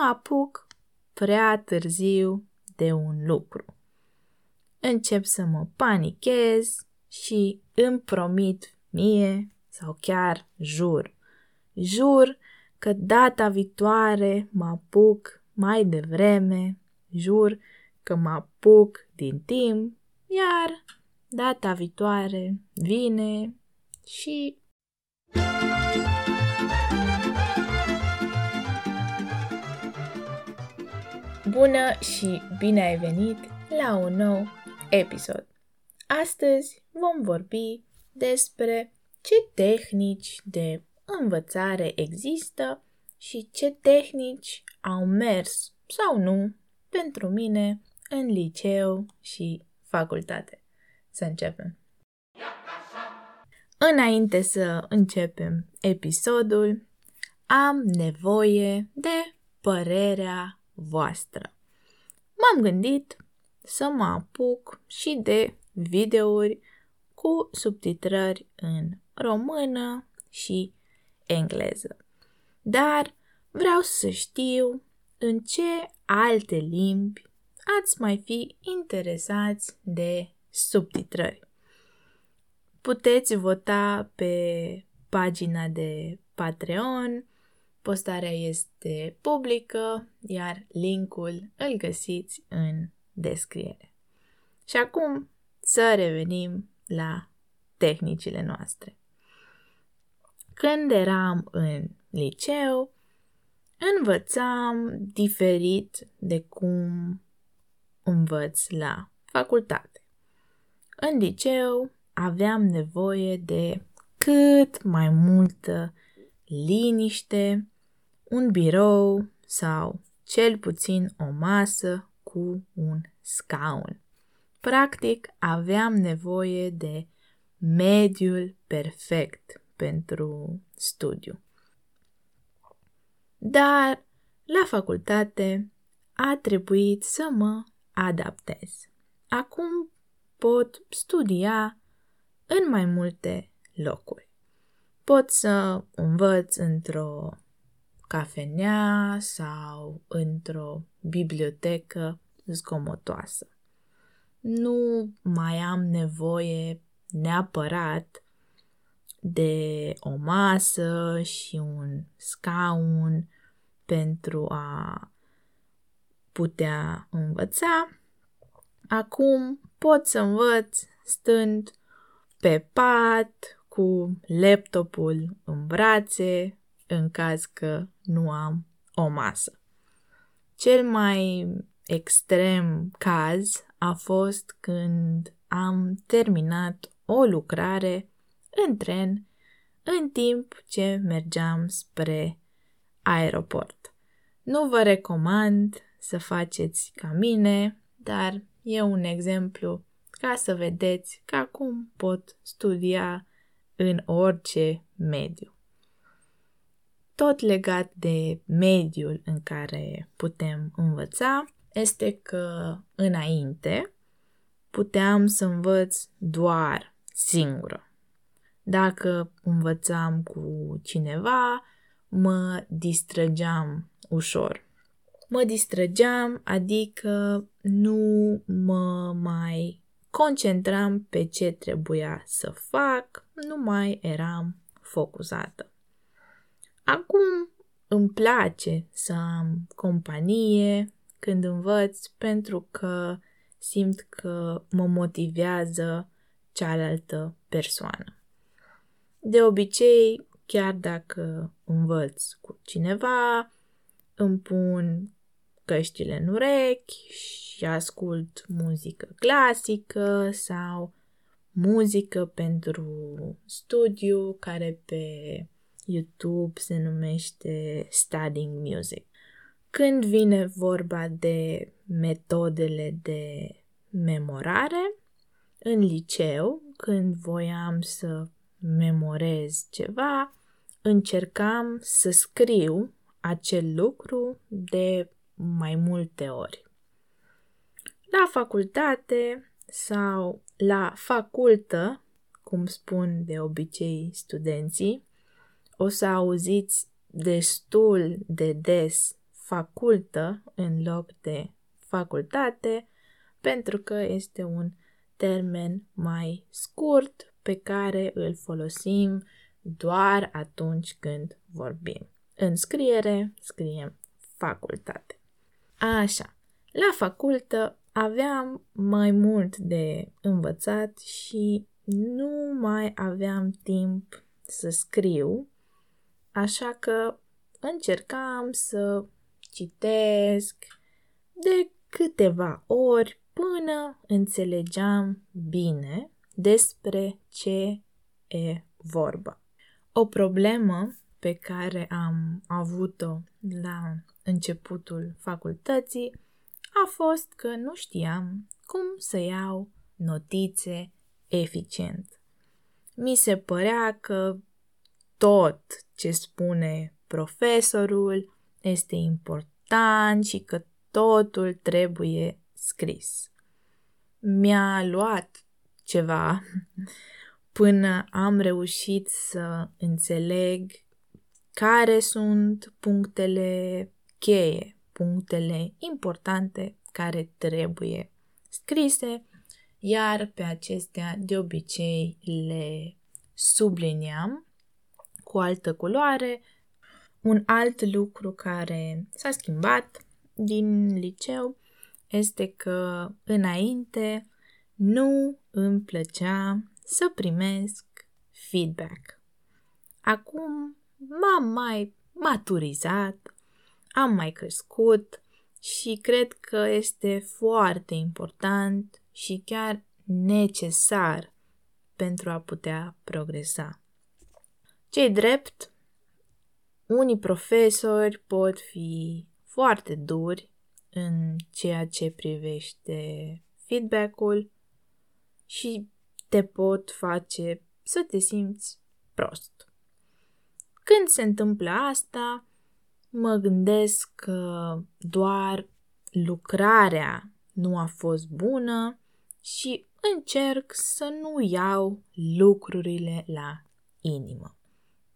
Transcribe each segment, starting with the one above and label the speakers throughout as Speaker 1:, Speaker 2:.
Speaker 1: mă apuc prea târziu de un lucru. Încep să mă panichez și îmi promit mie sau chiar jur. Jur că data viitoare mă apuc mai devreme, jur că mă apuc din timp, iar data viitoare vine și Bună și bine ai venit la un nou episod. Astăzi vom vorbi despre ce tehnici de învățare există și ce tehnici au mers sau nu pentru mine în liceu și facultate. Să începem! Înainte să începem episodul, am nevoie de părerea voastră. M-am gândit să mă apuc și de videouri cu subtitrări în română și engleză. Dar vreau să știu în ce alte limbi ați mai fi interesați de subtitrări. Puteți vota pe pagina de Patreon Postarea este publică, iar linkul îl găsiți în descriere. Și acum să revenim la tehnicile noastre. Când eram în liceu, învățam diferit de cum învăț la facultate. În liceu aveam nevoie de cât mai multă liniște, un birou sau cel puțin o masă cu un scaun. Practic, aveam nevoie de mediul perfect pentru studiu. Dar la facultate a trebuit să mă adaptez. Acum pot studia în mai multe locuri. Pot să învăț într-o cafenea sau într-o bibliotecă zgomotoasă. Nu mai am nevoie neapărat de o masă și un scaun pentru a putea învăța. Acum pot să învăț stând pe pat, cu laptopul în brațe, în caz că nu am o masă. Cel mai extrem caz a fost când am terminat o lucrare în tren în timp ce mergeam spre aeroport. Nu vă recomand să faceți ca mine, dar e un exemplu ca să vedeți că acum pot studia în orice mediu. Tot legat de mediul în care putem învăța, este că înainte puteam să învăț doar singură. Dacă învățam cu cineva, mă distrăgeam ușor. Mă distrăgeam, adică nu mă mai concentram pe ce trebuia să fac, nu mai eram focusată. Acum îmi place să am companie când învăț pentru că simt că mă motivează cealaltă persoană. De obicei, chiar dacă învăț cu cineva, îmi pun căștile în urechi și ascult muzică clasică sau muzică pentru studiu care pe YouTube se numește Studying Music. Când vine vorba de metodele de memorare, în liceu, când voiam să memorez ceva, încercam să scriu acel lucru de mai multe ori. La facultate sau la facultă, cum spun de obicei studenții, o să auziți destul de des facultă în loc de facultate, pentru că este un termen mai scurt pe care îl folosim doar atunci când vorbim. În scriere scriem facultate. Așa, la facultă aveam mai mult de învățat și nu mai aveam timp să scriu, așa că încercam să citesc de câteva ori până înțelegeam bine despre ce e vorba. O problemă pe care am avut-o la începutul facultății a fost că nu știam cum să iau notițe eficient. Mi se părea că tot ce spune profesorul este important și că totul trebuie scris. Mi-a luat ceva până am reușit să înțeleg care sunt punctele cheie, punctele importante care trebuie scrise, iar pe acestea de obicei le subliniam cu altă culoare. Un alt lucru care s-a schimbat din liceu este că înainte nu îmi plăcea să primesc feedback. Acum m-am mai maturizat, am mai crescut și cred că este foarte important și chiar necesar pentru a putea progresa. Cei drept, unii profesori pot fi foarte duri în ceea ce privește feedback-ul și te pot face să te simți prost. Când se întâmplă asta, mă gândesc că doar lucrarea nu a fost bună și încerc să nu iau lucrurile la inimă.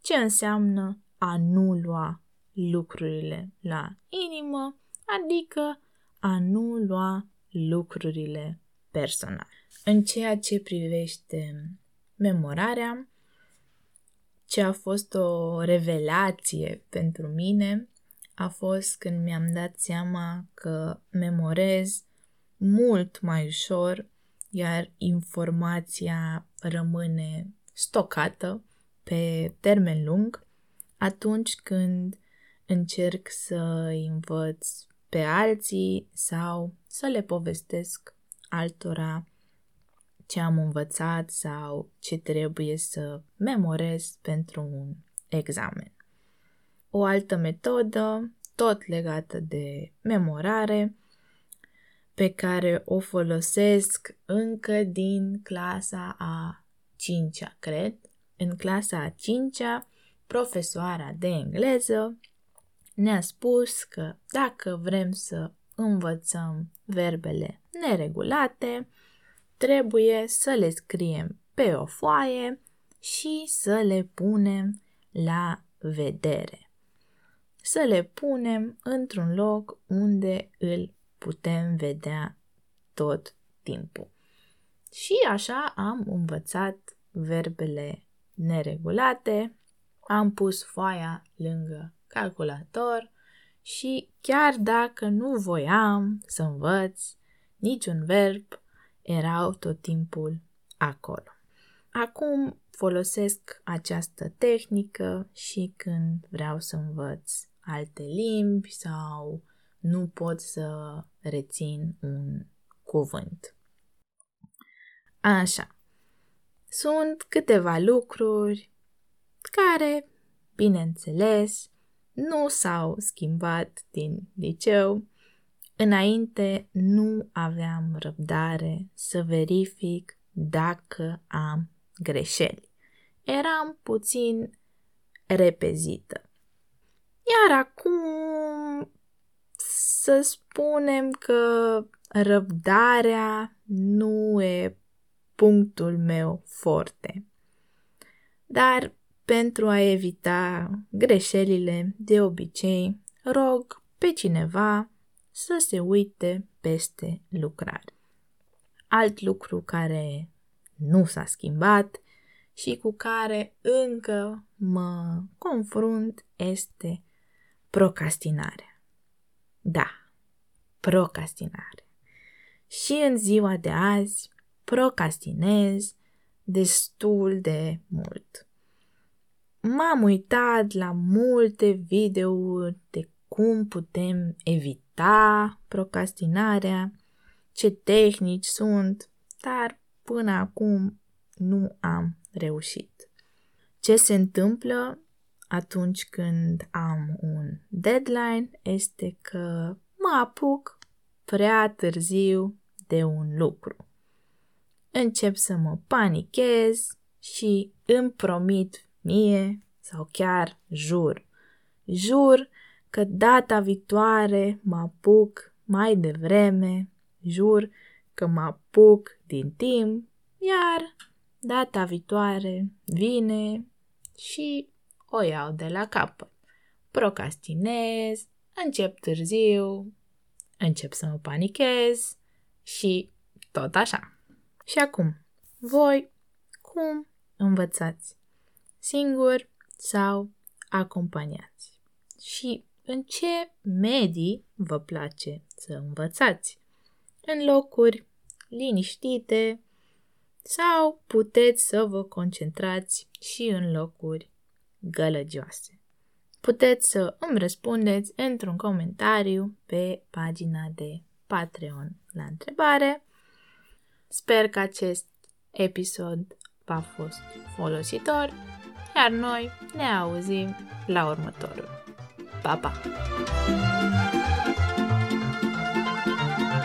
Speaker 1: Ce înseamnă a nu lua lucrurile la inimă, adică a nu lua lucrurile personale. În ceea ce privește memorarea, ce a fost o revelație pentru mine a fost când mi-am dat seama că memorez mult mai ușor, iar informația rămâne stocată pe termen lung atunci când încerc să învăț pe alții sau să le povestesc altora ce am învățat sau ce trebuie să memorez pentru un examen. O altă metodă, tot legată de memorare, pe care o folosesc încă din clasa a 5-a, cred. În clasa a 5-a, profesoara de engleză ne-a spus că dacă vrem să învățăm verbele neregulate, trebuie să le scriem pe o foaie și să le punem la vedere. Să le punem într-un loc unde îl putem vedea tot timpul. Și așa am învățat verbele neregulate, am pus foaia lângă calculator și chiar dacă nu voiam să învăț niciun verb, erau tot timpul acolo. Acum folosesc această tehnică și când vreau să învăț alte limbi sau nu pot să rețin un cuvânt. Așa. Sunt câteva lucruri care, bineînțeles, nu s-au schimbat din liceu Înainte nu aveam răbdare să verific dacă am greșeli. Eram puțin repezită. Iar acum să spunem că răbdarea nu e punctul meu forte. Dar pentru a evita greșelile, de obicei, rog pe cineva să se uite peste lucrare. Alt lucru care nu s-a schimbat și cu care încă mă confrunt este procrastinarea. Da, procrastinare. Și în ziua de azi procrastinez destul de mult. M-am uitat la multe videouri de cum putem evita procrastinarea, ce tehnici sunt, dar până acum nu am reușit. Ce se întâmplă atunci când am un deadline este că mă apuc prea târziu de un lucru. Încep să mă panichez și îmi promit mie sau chiar jur. Jur că data viitoare mă apuc mai devreme, jur că mă apuc din timp, iar data viitoare vine și o iau de la capăt. Procrastinez, încep târziu, încep să mă panichez și tot așa. Și acum, voi cum învățați? Singur sau acompaniați? Și în ce medii vă place să învățați? În locuri liniștite sau puteți să vă concentrați și în locuri gălăgioase. Puteți să îmi răspundeți într-un comentariu pe pagina de Patreon la întrebare. Sper că acest episod v-a fost folositor, iar noi ne auzim la următorul. Papa.